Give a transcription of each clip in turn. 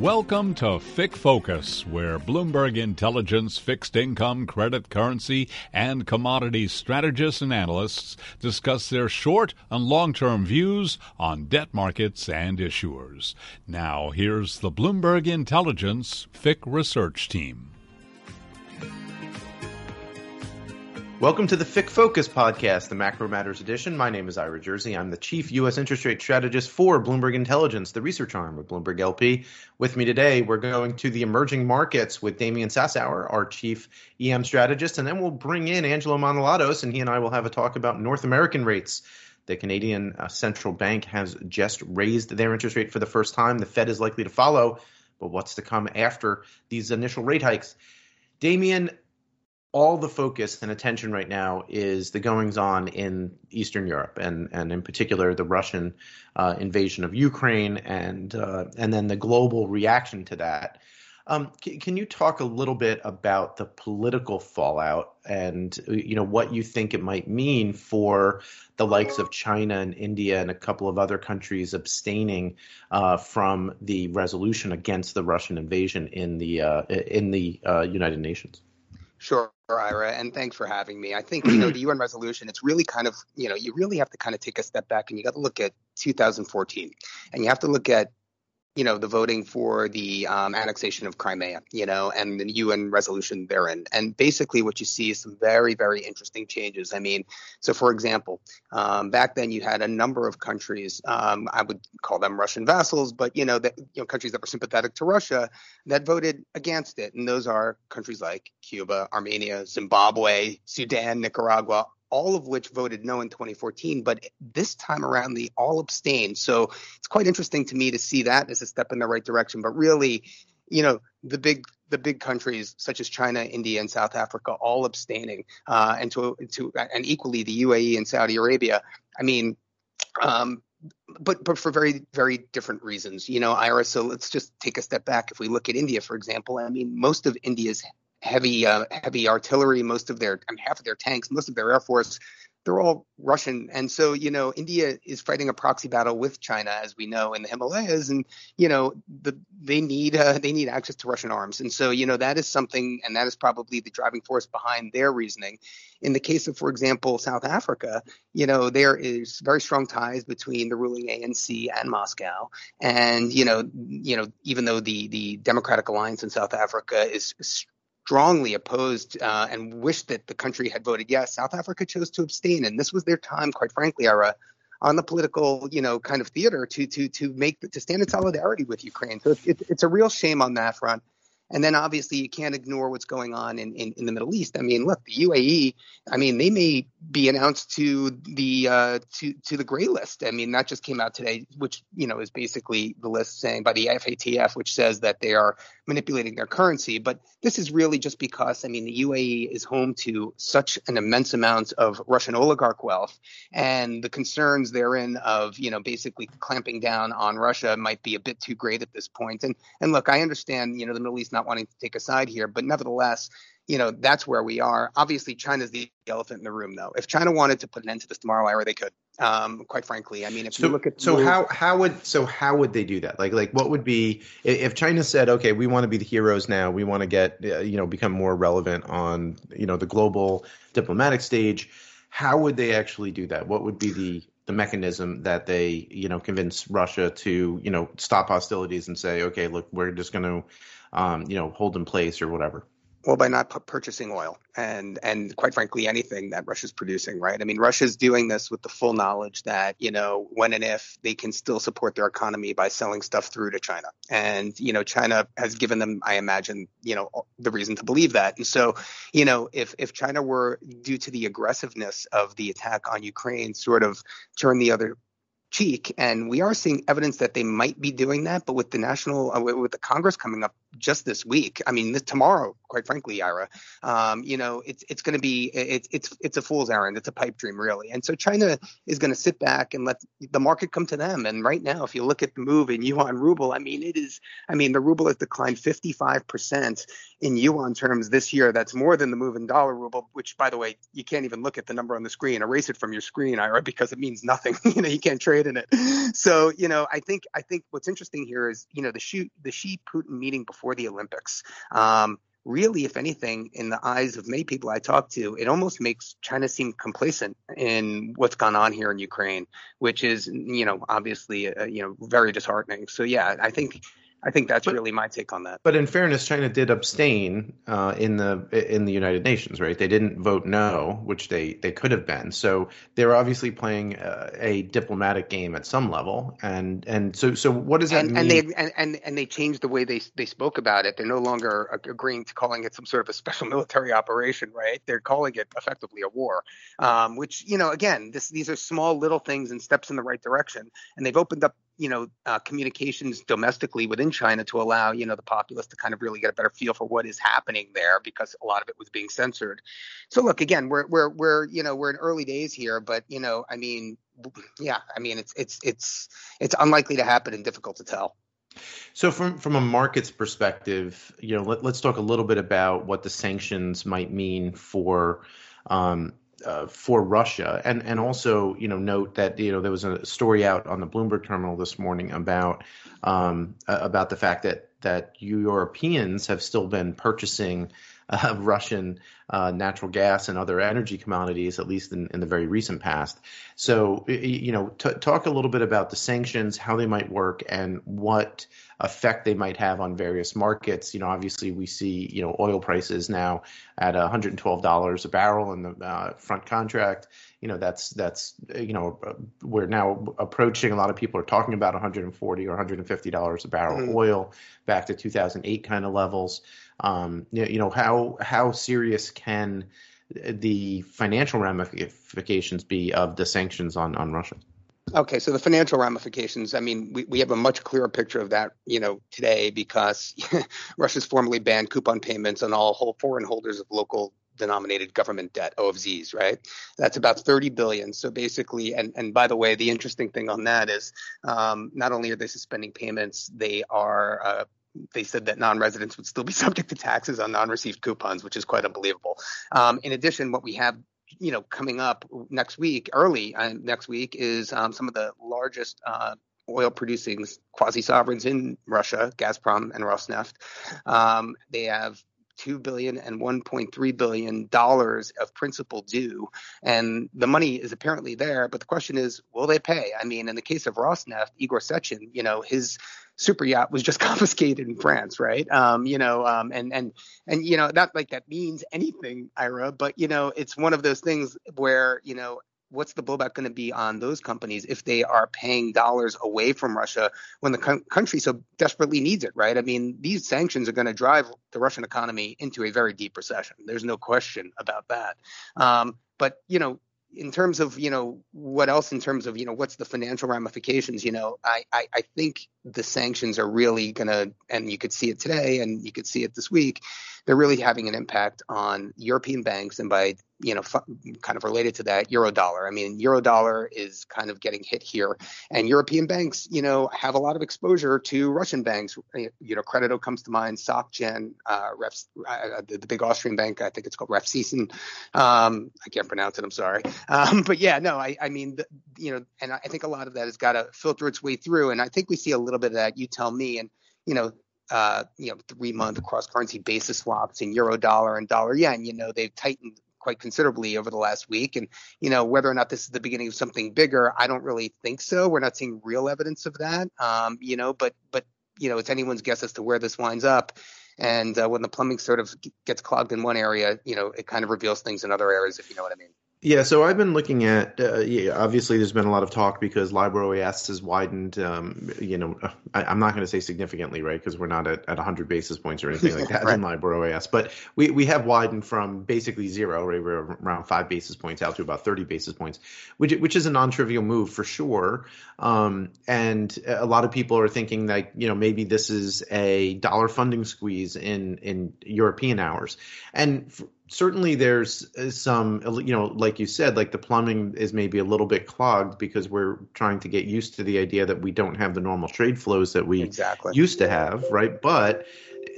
Welcome to FIC Focus, where Bloomberg Intelligence fixed income, credit, currency, and commodities strategists and analysts discuss their short and long term views on debt markets and issuers. Now, here's the Bloomberg Intelligence FIC research team. Welcome to the FIC Focus podcast, the Macro Matters edition. My name is Ira Jersey. I'm the chief U.S. interest rate strategist for Bloomberg Intelligence, the research arm of Bloomberg LP. With me today, we're going to the emerging markets with Damian Sassower, our chief EM strategist, and then we'll bring in Angelo Manolatos, and he and I will have a talk about North American rates. The Canadian uh, Central Bank has just raised their interest rate for the first time. The Fed is likely to follow, but what's to come after these initial rate hikes? Damian, all the focus and attention right now is the goings on in Eastern Europe, and and in particular the Russian uh, invasion of Ukraine, and uh, and then the global reaction to that. Um, c- can you talk a little bit about the political fallout and you know what you think it might mean for the likes of China and India and a couple of other countries abstaining uh, from the resolution against the Russian invasion in the uh, in the uh, United Nations? Sure, Ira, and thanks for having me. I think you know the UN resolution. It's really kind of you know you really have to kind of take a step back and you got to look at 2014, and you have to look at you know, the voting for the um, annexation of Crimea, you know, and the UN resolution therein. And basically, what you see is some very, very interesting changes. I mean, so for example, um, back then you had a number of countries, um, I would call them Russian vassals, but you know, that you know, countries that were sympathetic to Russia that voted against it, and those are countries like Cuba, Armenia, Zimbabwe, Sudan, Nicaragua, all of which voted no in 2014, but this time around they all abstained. So it's quite interesting to me to see that as a step in the right direction. But really, you know, the big the big countries such as China, India, and South Africa all abstaining, uh, and to to and equally the UAE and Saudi Arabia. I mean. Um, but but for very very different reasons, you know, Ira. So let's just take a step back. If we look at India, for example, I mean, most of India's heavy uh, heavy artillery, most of their I mean, half of their tanks, most of their air force, they're all Russian. And so, you know, India is fighting a proxy battle with China, as we know, in the Himalayas, and you know, the, they need uh, they need access to Russian arms. And so, you know, that is something, and that is probably the driving force behind their reasoning. In the case of, for example, South Africa, you know, there is very strong ties between the ruling ANC and Moscow, and you know, you know, even though the the Democratic Alliance in South Africa is strongly opposed uh, and wished that the country had voted yes. South Africa chose to abstain, and this was their time, quite frankly, Ira, on the political, you know, kind of theater to to to make to stand in solidarity with Ukraine. So it, it's a real shame on that front. And then obviously you can't ignore what's going on in, in, in, the Middle East. I mean, look, the UAE, I mean, they may be announced to the uh, to to the gray list. I mean, that just came out today, which you know is basically the list saying by the FATF, which says that they are manipulating their currency. But this is really just because I mean the UAE is home to such an immense amount of Russian oligarch wealth, and the concerns therein of you know basically clamping down on Russia might be a bit too great at this point. And and look, I understand you know the Middle East not wanting to take a side here, but nevertheless, you know, that's where we are. Obviously, China's the elephant in the room, though. If China wanted to put an end to this tomorrow, I Ira, they could. Um, quite frankly, I mean, if so, you look at so how how would so how would they do that? Like like what would be if China said, okay, we want to be the heroes now, we want to get uh, you know become more relevant on you know the global diplomatic stage. How would they actually do that? What would be the the mechanism that they you know convince Russia to you know stop hostilities and say, okay, look, we're just going to um, you know, hold in place or whatever? Well, by not p- purchasing oil and and quite frankly anything that Russia's producing, right? I mean, Russia's doing this with the full knowledge that you know when and if they can still support their economy by selling stuff through to China, and you know China has given them, I imagine, you know, the reason to believe that. And so, you know, if if China were due to the aggressiveness of the attack on Ukraine, sort of turn the other cheek and we are seeing evidence that they might be doing that but with the national uh, with the congress coming up just this week. I mean, this, tomorrow, quite frankly, Ira, um, you know, it's it's going to be it's it's it's a fool's errand. It's a pipe dream, really. And so China is going to sit back and let the market come to them. And right now, if you look at the move in yuan ruble, I mean, it is. I mean, the ruble has declined 55 percent in yuan terms this year. That's more than the move in dollar ruble, which, by the way, you can't even look at the number on the screen. Erase it from your screen, Ira, because it means nothing. you know, you can't trade in it. So, you know, I think I think what's interesting here is, you know, the Xi the Xi Putin meeting before the Olympics. Um, really, if anything, in the eyes of many people I talk to, it almost makes China seem complacent in what's gone on here in Ukraine, which is, you know, obviously, uh, you know, very disheartening. So yeah, I think I think that's but, really my take on that. But in fairness, China did abstain uh, in the in the United Nations, right? They didn't vote no, which they they could have been. So they're obviously playing a, a diplomatic game at some level. And and so so what does that and, mean? And they and, and and they changed the way they they spoke about it. They're no longer agreeing to calling it some sort of a special military operation, right? They're calling it effectively a war, um, which you know again, this these are small little things and steps in the right direction. And they've opened up you know uh, communications domestically within China to allow you know the populace to kind of really get a better feel for what is happening there because a lot of it was being censored. So look again, we're we're we're you know we're in early days here, but you know I mean yeah I mean it's it's it's it's unlikely to happen and difficult to tell. So from from a markets perspective, you know, let, us talk a little bit about what the sanctions might mean for um, uh, for Russia, and and also you know note that you know there was a story out on the Bloomberg terminal this morning about um, about the fact that that Europeans have still been purchasing uh, Russian uh, natural gas and other energy commodities, at least in, in the very recent past. So, you know, t- talk a little bit about the sanctions, how they might work, and what effect they might have on various markets. You know, obviously we see you know oil prices now at 112 dollars a barrel in the uh, front contract. You know, that's that's you know we're now approaching. A lot of people are talking about 140 or 150 dollars a barrel mm-hmm. oil back to 2008 kind of levels. Um, you know, how how serious can the financial ramifications be of the sanctions on on Russia? Okay, so the financial ramifications, I mean, we, we have a much clearer picture of that, you know, today because Russia's formally banned coupon payments on all whole foreign holders of local denominated government debt, OFZs, right? That's about 30 billion. So basically, and, and by the way, the interesting thing on that is um, not only are they suspending payments, they are uh, they said that non-residents would still be subject to taxes on non-received coupons, which is quite unbelievable. Um, in addition, what we have you know, coming up next week, early uh, next week, is um, some of the largest uh, oil producing quasi sovereigns in Russia, Gazprom and Rosneft. Um, they have two billion and 1.3 billion dollars of principal due, and the money is apparently there. But the question is, will they pay? I mean, in the case of Rosneft, Igor Sechin, you know, his super yacht was just confiscated in France, right? Um, you know, um, and and and you know, not like that means anything, Ira, but you know, it's one of those things where you know what's the blowback going to be on those companies if they are paying dollars away from Russia when the co- country so desperately needs it, right? I mean, these sanctions are going to drive the Russian economy into a very deep recession. There's no question about that. Um, but you know, in terms of you know what else in terms of you know what's the financial ramifications you know i i, I think the sanctions are really going to and you could see it today and you could see it this week they're really having an impact on european banks and by you know, kind of related to that, eurodollar. I mean, eurodollar is kind of getting hit here, and European banks, you know, have a lot of exposure to Russian banks. You know, Credito comes to mind, SocGen, uh, Refs, uh, the, the, big Austrian bank, I think it's called Raiffeisen. Um, I can't pronounce it. I'm sorry, um, but yeah, no, I, I mean, the, you know, and I think a lot of that has got to filter its way through, and I think we see a little bit of that. You tell me, and you know, uh, you know, three month cross currency basis swaps in euro dollar and dollar yen. You know, they've tightened quite considerably over the last week. And, you know, whether or not this is the beginning of something bigger, I don't really think so. We're not seeing real evidence of that. Um, you know, but, but, you know, it's anyone's guess as to where this winds up. And uh, when the plumbing sort of gets clogged in one area, you know, it kind of reveals things in other areas, if you know what I mean. Yeah, so I've been looking at. Uh, yeah, obviously, there's been a lot of talk because LIBOR OIS has widened. Um, you know, I, am not going to say significantly, right? Because we're not at, at 100 basis points or anything like that right. in LIBOR OIS, but we, we have widened from basically zero, right? We're around five basis points out to about 30 basis points, which which is a non-trivial move for sure. Um, and a lot of people are thinking that you know maybe this is a dollar funding squeeze in in European hours, and certainly there's uh, some you know like you said like the plumbing is maybe a little bit clogged because we're trying to get used to the idea that we don't have the normal trade flows that we exactly. used to have right but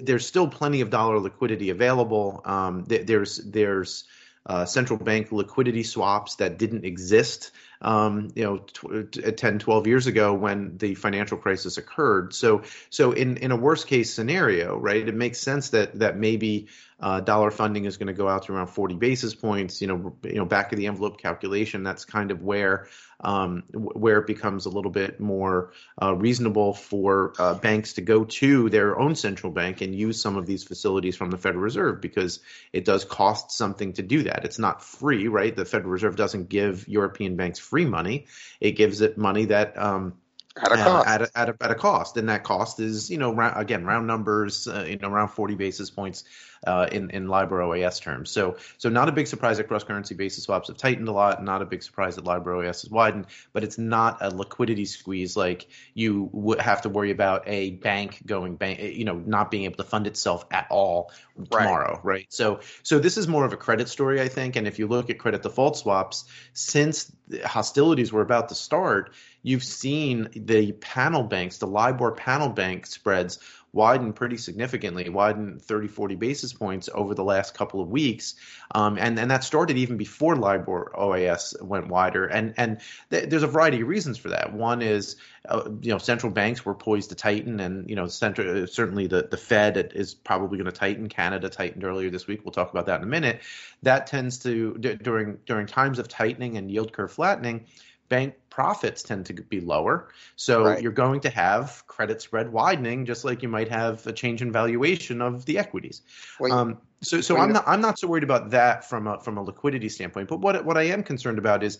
there's still plenty of dollar liquidity available um, there's there's uh, central bank liquidity swaps that didn't exist um, you know, t- 10, 12 years ago when the financial crisis occurred. So, so in, in a worst case scenario, right, it makes sense that, that maybe uh, dollar funding is going to go out to around 40 basis points. You know, you know, back of the envelope calculation. That's kind of where um, where it becomes a little bit more uh, reasonable for uh, banks to go to their own central bank and use some of these facilities from the Federal Reserve because it does cost something to do that. It's not free, right? The Federal Reserve doesn't give European banks free money. It gives it money that um, at a cost. Uh, at, a, at, a, at, a, cost, and that cost is you know round, again round numbers, uh, you know around 40 basis points uh, in in LIBOR OIS terms. So so not a big surprise that cross currency basis swaps have tightened a lot. Not a big surprise that LIBOR OIS has widened, but it's not a liquidity squeeze like you would have to worry about a bank going bank, you know, not being able to fund itself at all tomorrow, right? right? So so this is more of a credit story, I think. And if you look at credit default swaps, since hostilities were about to start, you've seen the panel banks, the LIBOR panel bank spreads widened pretty significantly, widened 30, 40 basis points over the last couple of weeks. Um, and, and that started even before LIBOR OIS went wider. And, and th- there's a variety of reasons for that. One is, uh, you know, central banks were poised to tighten and, you know, central, certainly the, the Fed is probably going to tighten. Canada tightened earlier this week. We'll talk about that in a minute. That tends to, d- during, during times of tightening and yield curve flattening, bank profits tend to be lower. So right. you're going to have credit spread widening, just like you might have a change in valuation of the equities. Well, um, so so well, I'm not I'm not so worried about that from a from a liquidity standpoint. But what what I am concerned about is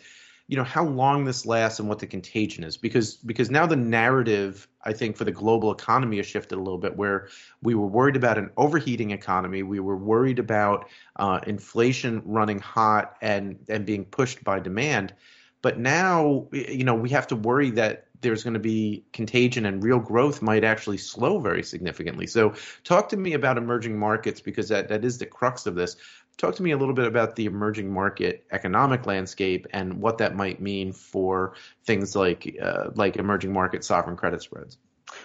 you know how long this lasts and what the contagion is because because now the narrative I think for the global economy has shifted a little bit where we were worried about an overheating economy we were worried about uh, inflation running hot and and being pushed by demand but now, you know, we have to worry that there's going to be contagion and real growth might actually slow very significantly. So, talk to me about emerging markets because that, that is the crux of this. Talk to me a little bit about the emerging market economic landscape and what that might mean for things like uh, like emerging market sovereign credit spreads.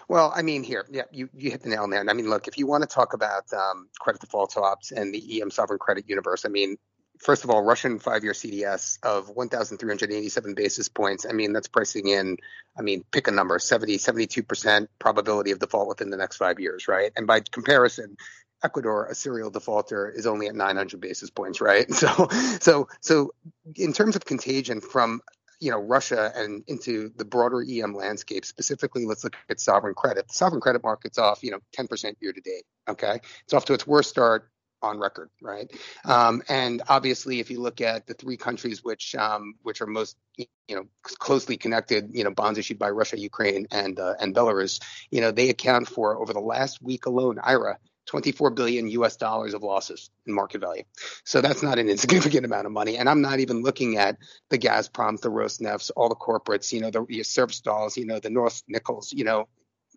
Well, I mean, here, yeah, you, you hit the nail on there. And I mean, look, if you want to talk about um, credit default swaps and the EM sovereign credit universe, I mean, first of all, Russian five-year CDS of 1,387 basis points. I mean, that's pricing in. I mean, pick a number: 70, 72 percent probability of default within the next five years, right? And by comparison, Ecuador, a serial defaulter, is only at 900 basis points, right? So, so, so, in terms of contagion from you know Russia and into the broader EM landscape, specifically, let's look at sovereign credit. The sovereign credit market's off, you know, 10% year to date. Okay, it's off to its worst start on record, right? Um, and obviously, if you look at the three countries which um, which are most you know closely connected, you know, bonds issued by Russia, Ukraine, and uh, and Belarus, you know, they account for over the last week alone, Ira. 24 billion US dollars of losses in market value. So that's not an insignificant amount of money. And I'm not even looking at the Gazproms, the Rosnefts, all the corporates, you know, the, the Severstals, you know, the North Nickels, you know,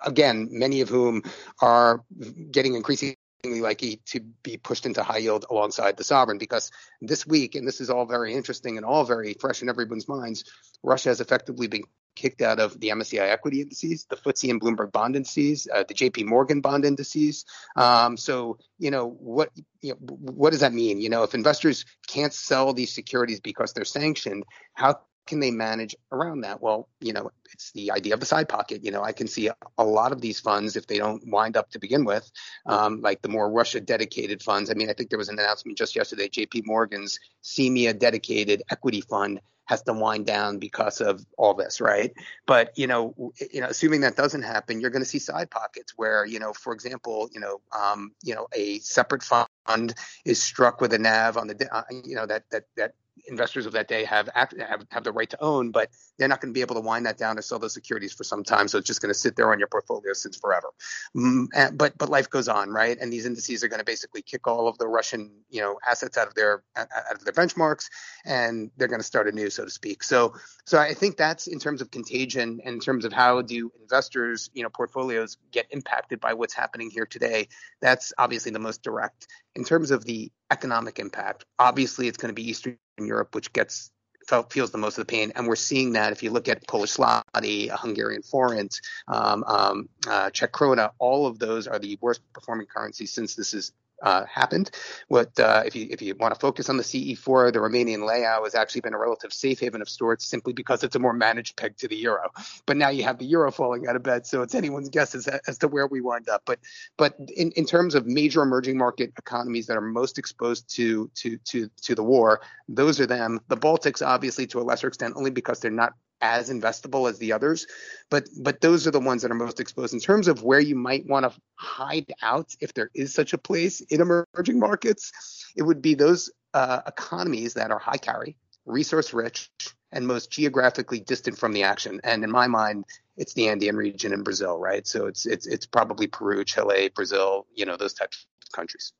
again, many of whom are getting increasingly likely to be pushed into high yield alongside the sovereign because this week, and this is all very interesting and all very fresh in everyone's minds, Russia has effectively been kicked out of the MSCI equity indices, the FTSE and Bloomberg bond indices, uh, the JP Morgan bond indices. Um, so, you know, what you know, what does that mean? You know, if investors can't sell these securities because they're sanctioned, how can they manage around that? Well, you know, it's the idea of the side pocket. You know, I can see a, lot of these funds if they don't wind up to begin with, um, like the more Russia dedicated funds. I mean, I think there was an announcement just yesterday. J.P. Morgan's CMEA dedicated equity fund has to wind down because of all this, right? But you know, you know, assuming that doesn't happen, you're going to see side pockets where, you know, for example, you know, um, you know, a separate fund is struck with a NAV on the, uh, you know, that that that investors of that day have, have have the right to own, but they're not going to be able to wind that down or sell those securities for some time. So it's just going to sit there on your portfolio since forever. Mm, but but life goes on, right? And these indices are going to basically kick all of the Russian you know assets out of their out of their benchmarks, and they're going to start anew, so to speak. So so I think that's in terms of contagion in terms of how do investors you know portfolios get impacted by what's happening here today. That's obviously the most direct. In terms of the economic impact, obviously it's going to be Eastern Europe, which gets felt, feels the most of the pain. And we're seeing that if you look at Polish zloty, Hungarian forint, um, um, uh, Czech krona, all of those are the worst performing currencies since this is uh, happened. What uh, if you if you want to focus on the CE4, the Romanian layout has actually been a relative safe haven of sorts, simply because it's a more managed peg to the euro. But now you have the euro falling out of bed, so it's anyone's guess as, as to where we wind up. But but in, in terms of major emerging market economies that are most exposed to to to to the war, those are them. The Baltics, obviously, to a lesser extent, only because they're not as investable as the others but but those are the ones that are most exposed in terms of where you might want to hide out if there is such a place in emerging markets. It would be those uh, economies that are high carry resource rich and most geographically distant from the action. And in my mind it's the andean region in brazil right? So it's it's it's probably peru chile brazil you know those types of countries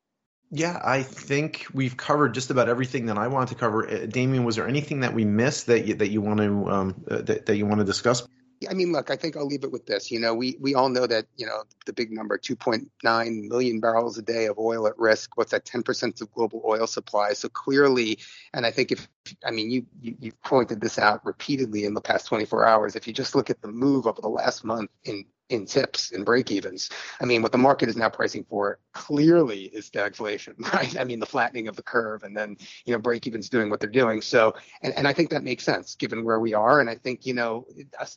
yeah, I think we've covered just about everything that I want to cover. Uh, Damian, was there anything that we missed that you, that you want to um, uh, that, that you want to discuss? I mean, look, I think I'll leave it with this. You know, we we all know that you know the big number, 2.9 million barrels a day of oil at risk. What's that? 10% of global oil supply. So clearly, and I think if I mean you you you pointed this out repeatedly in the past 24 hours. If you just look at the move over the last month in in tips and break evens. I mean, what the market is now pricing for clearly is stagflation, right? I mean, the flattening of the curve and then, you know, break evens doing what they're doing. So, and, and I think that makes sense given where we are. And I think, you know,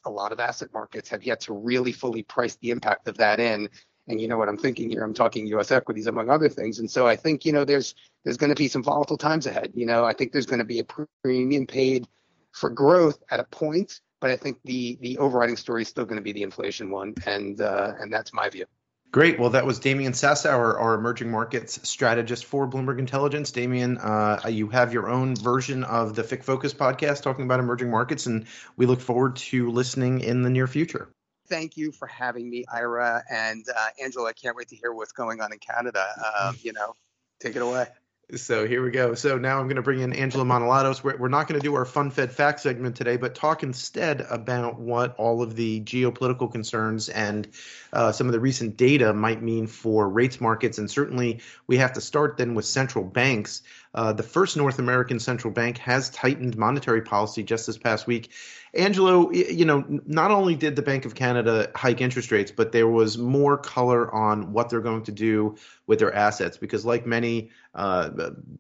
a lot of asset markets have yet to really fully price the impact of that in. And you know what I'm thinking here? I'm talking U.S. equities among other things. And so I think, you know, there's there's going to be some volatile times ahead. You know, I think there's going to be a premium paid for growth at a point but I think the the overriding story is still going to be the inflation one, and uh, and that's my view. Great. Well, that was Damian Sassower, our emerging markets strategist for Bloomberg Intelligence. Damian, uh, you have your own version of the FIC Focus podcast talking about emerging markets, and we look forward to listening in the near future. Thank you for having me, Ira and uh, Angelo. I can't wait to hear what's going on in Canada. Um, you know, take it away. So here we go. So now I'm going to bring in Angelo Manolatos. We're, we're not going to do our fun fed fact segment today, but talk instead about what all of the geopolitical concerns and uh, some of the recent data might mean for rates markets. And certainly we have to start then with central banks. Uh, the first North American central bank has tightened monetary policy just this past week. Angelo, you know, not only did the Bank of Canada hike interest rates, but there was more color on what they're going to do with their assets because, like many uh,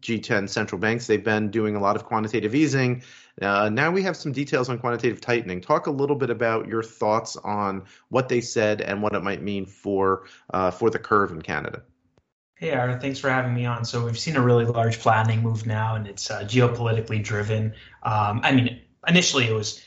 G10 central banks, they've been doing a lot of quantitative easing. Uh, now we have some details on quantitative tightening. Talk a little bit about your thoughts on what they said and what it might mean for uh, for the curve in Canada. Hey, Ira, thanks for having me on. So we've seen a really large flattening move now, and it's uh, geopolitically driven. Um, I mean, initially it was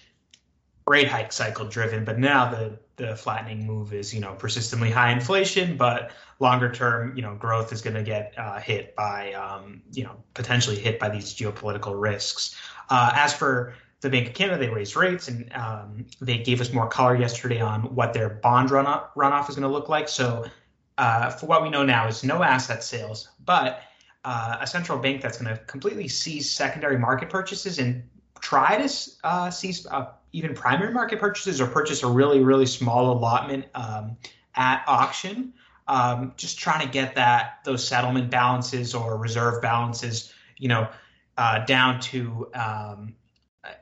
rate hike cycle driven, but now the the flattening move is you know persistently high inflation, but longer term you know growth is going to get uh, hit by um, you know potentially hit by these geopolitical risks. Uh, as for the Bank of Canada, they raised rates and um, they gave us more color yesterday on what their bond runoff, runoff is going to look like. So uh, for what we know now is no asset sales, but uh, a central bank that's going to completely cease secondary market purchases and try to uh, cease uh, even primary market purchases or purchase a really really small allotment um, at auction. Um, just trying to get that those settlement balances or reserve balances, you know, uh, down to um,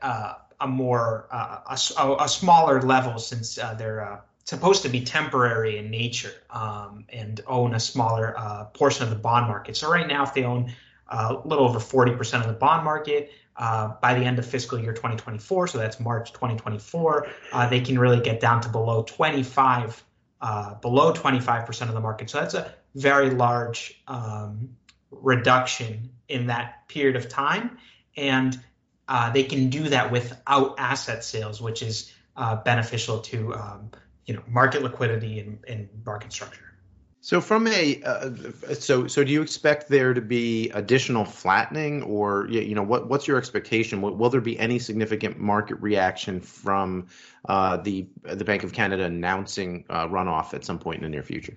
uh, a more a, a, smaller level since they're supposed to be temporary in nature um, and own a smaller uh, portion of the bond market. So right now, if they own uh, a little over 40% of the bond market, uh, by the end of fiscal year 2024, so that's March 2024, uh, they can really get down to below 25, uh, below 25% of the market. So that's a very large um, reduction in that period of time, and uh, they can do that without asset sales, which is beneficial to um, you know market liquidity and, and market structure. So from a uh, so so do you expect there to be additional flattening, or you know what what's your expectation? Will, will there be any significant market reaction from uh, the the Bank of Canada announcing uh, runoff at some point in the near future?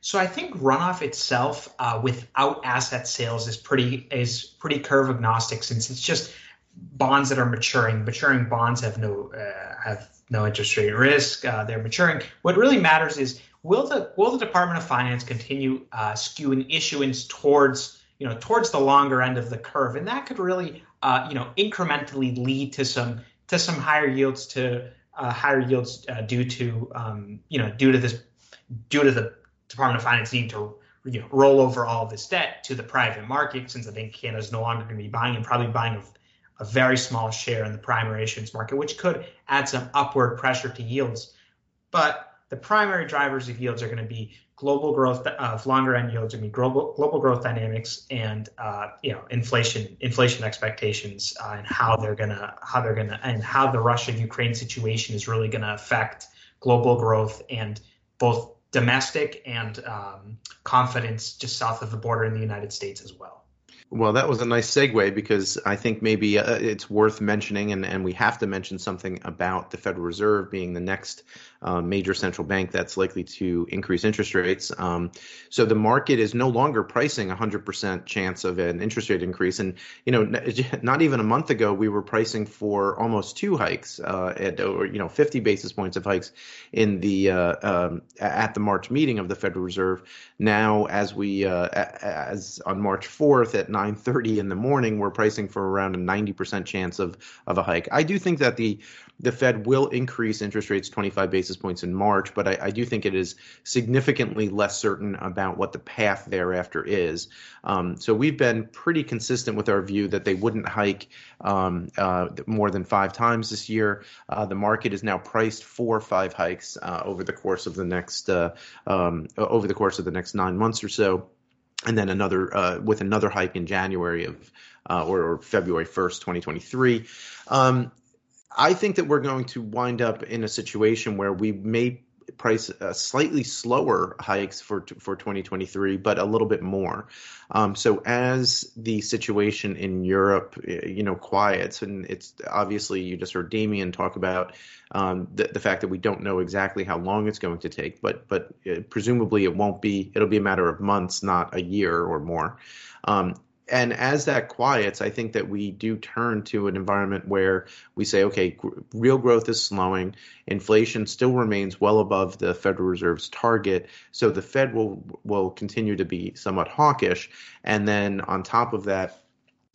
So I think runoff itself, uh, without asset sales, is pretty is pretty curve agnostic since it's just bonds that are maturing. Maturing bonds have no uh, have no interest rate risk. Uh, they're maturing. What really matters is will the will the Department of Finance continue uh, skewing issuance towards you know towards the longer end of the curve, and that could really uh, you know incrementally lead to some to some higher yields to uh, higher yields uh, due to um, you know due to this due to the Department of Finance needing to you know roll over all this debt to the private market since I think Canada is no longer going to be buying and probably buying a a very small share in the primary issuance market, which could add some upward pressure to yields. But the primary drivers of yields are going to be global growth of longer end yields, I mean global global growth dynamics and uh, you know inflation inflation expectations uh, and how they're gonna how they're gonna and how the Russia Ukraine situation is really going to affect global growth and both domestic and um, confidence just south of the border in the United States as well. Well, that was a nice segue because I think maybe uh, it's worth mentioning, and, and we have to mention something about the Federal Reserve being the next uh, major central bank that's likely to increase interest rates. Um, so the market is no longer pricing 100% chance of an interest rate increase. And, you know, not even a month ago, we were pricing for almost two hikes uh, at, or, you know, 50 basis points of hikes in the uh, um, at the March meeting of the Federal Reserve. Now, as we uh, as on March 4th at 9:30 in the morning, we're pricing for around a 90% chance of of a hike. I do think that the the Fed will increase interest rates 25 basis points in March, but I, I, do think it is significantly less certain about what the path thereafter is. Um, so we've been pretty consistent with our view that they wouldn't hike um, uh, more than five times this year. Uh, the market is now priced for five hikes uh, over the course of the next uh, um, over the course of the next nine months or so and then another uh, with another hike in January of uh, or, or, February 1st, 2023. Um, I think that we're going to wind up in a situation where we may price uh, slightly slower hikes for for 2023, but a little bit more. Um, so as the situation in Europe, you know, quiets, and it's obviously you just heard Damian talk about um, the, the fact that we don't know exactly how long it's going to take, but but uh, presumably it won't be. It'll be a matter of months, not a year or more. Um, and as that quiets, I think that we do turn to an environment where we say, okay, real growth is slowing, inflation still remains well above the Federal Reserve's target, so the Fed will will continue to be somewhat hawkish, and then on top of that,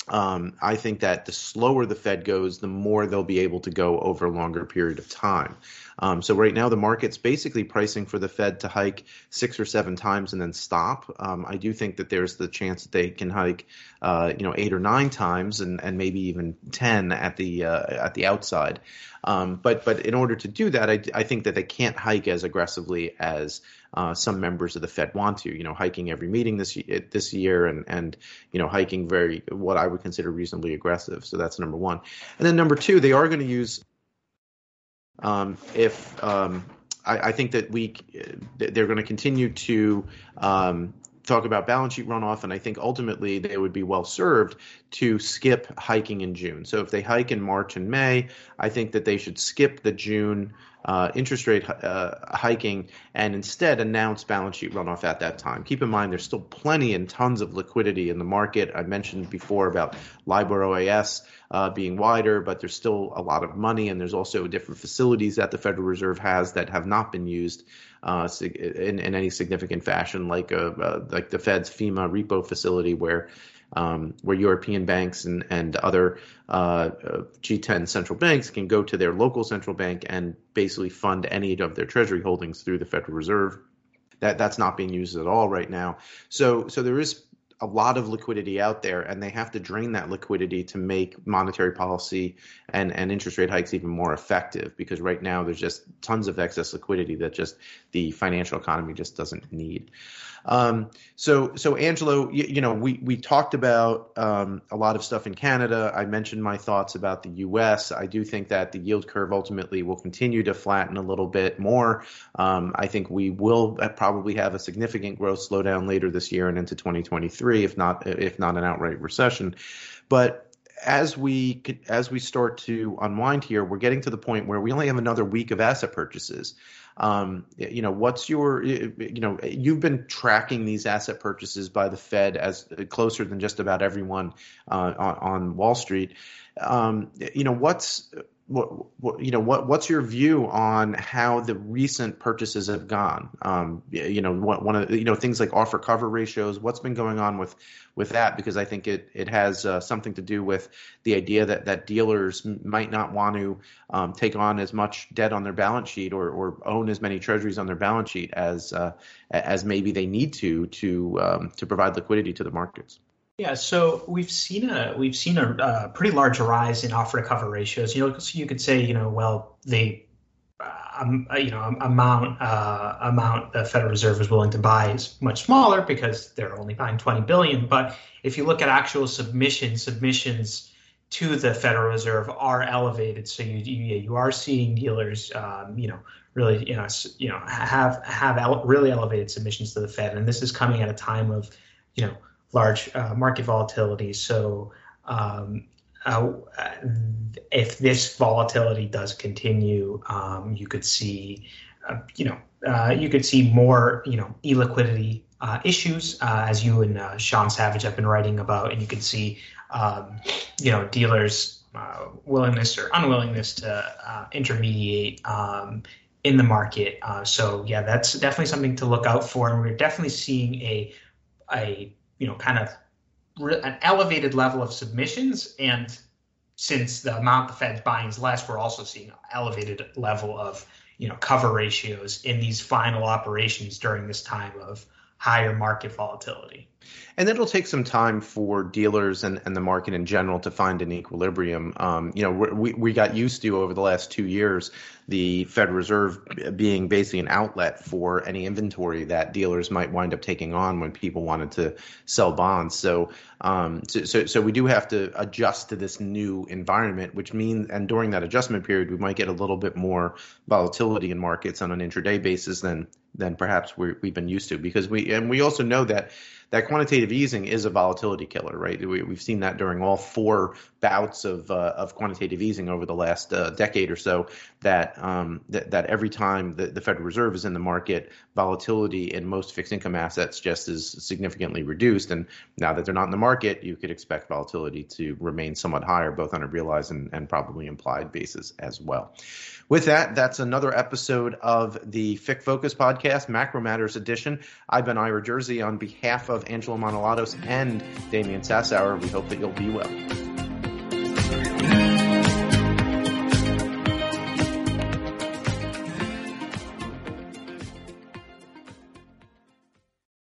um, I think that the slower the Fed goes, the more they'll be able to go over a longer period of time. Um, so right now the market's basically pricing for the Fed to hike six or seven times and then stop. Um, I do think that there's the chance that they can hike, uh, you know, eight or nine times and, and maybe even ten at the uh, at the outside. Um, but but in order to do that, I, I think that they can't hike as aggressively as uh, some members of the Fed want to. You know, hiking every meeting this this year and and you know hiking very what I would consider reasonably aggressive. So that's number one. And then number two, they are going to use um, if um, I, I, think that we they're going to continue to um, talk about balance sheet runoff, and I think ultimately they would be well served to skip hiking in June. So if they hike in March and May, I think that they should skip the June uh, interest rate uh, hiking and instead announce balance sheet runoff at that time. Keep in mind, there's still plenty and tons of liquidity in the market. I mentioned before about LIBOR OIS uh, being wider, but there's still a lot of money, and there's also different facilities that the Federal Reserve has that have not been used uh, in, in, any significant fashion, like a, uh, like the Fed's FIMA repo facility, where um, where European banks and, and other uh, G10 central banks can go to their local central bank and basically fund any of their treasury holdings through the Federal Reserve. That that's not being used at all right now. So so there is a lot of liquidity out there, and they have to drain that liquidity to make monetary policy and and interest rate hikes even more effective because right now there's just tons of excess liquidity that just the financial economy just doesn't need. Um, so, so Angelo, you, you, know, we we talked about um, a lot of stuff in Canada. I mentioned my thoughts about the U.S. I do think that the yield curve ultimately will continue to flatten a little bit more. Um, I think we will probably have a significant growth slowdown later this year and into 2023, if not if not an outright recession. But as we as we start to unwind here, we're getting to the point where we only have another week of asset purchases. Um, you know, what's your, you know, you've been tracking these asset purchases by the Fed as closer than just about everyone uh, on, on, Wall Street. Um, you know, what's what, what, you know what what's your view on how the recent purchases have gone? Um, you know one of you know things like offer cover ratios what's been going on with with that? Because I think it it has uh, something to do with the idea that that dealers might not want to um, take on as much debt on their balance sheet or or own as many treasuries on their balance sheet as uh, as maybe they need to to um, to provide liquidity to the markets yeah, so we've seen a we've seen a, a pretty large rise in offer to cover ratios. You know, so you could say, you know, well, the uh, um, uh, you know amount uh, amount the Federal Reserve is willing to buy is much smaller because they're only buying 20 billion. But if you look at actual submissions, submissions to the Federal Reserve are elevated. So you you, you are seeing dealers, um, you know, really you know you know have have ele- really elevated submissions to the Fed, and this is coming at a time of you know large uh, market volatility. So um, uh, if this volatility does continue, um, you could see, uh, you know, uh, you could see more, you know, illiquidity uh, issues, uh, as you and Sean Savage have been writing about, and you can see, um, you know, dealers' willingness or unwillingness to intermediate um, in the market. so yeah, that's definitely something to look out for, and we're definitely seeing a a you know, kind of re- an elevated level of submissions. And since the amount the Fed's buying is less, we're also seeing an elevated level of, you know, cover ratios in these final operations during this time of higher market volatility. And it'll take some time for dealers and, and the market in general to find an equilibrium. Um, you know, we, we got used to over the last two years the Federal Reserve being basically an outlet for any inventory that dealers might wind up taking on when people wanted to sell bonds. So, um, so, so, so, we do have to adjust to this new environment, which means, and during that adjustment period, we might get a little bit more volatility in markets on an intraday basis than than perhaps we have been used to because we and we also know that that quantitative easing is a volatility killer, right? We, have seen that during all four bouts of uh, of quantitative easing over the last uh, decade or so. That um, that, that every time the, the Federal Reserve is in the market, volatility in most fixed income assets just is significantly reduced. And now that they're not in the market, you could expect volatility to remain somewhat higher, both on a realized and, and probably implied basis as well. With that, that's another episode of the FIC Focus podcast, Macro Matters edition. I've been Ira Jersey on behalf of Angelo Manolatos and Damian Sassower. We hope that you'll be well.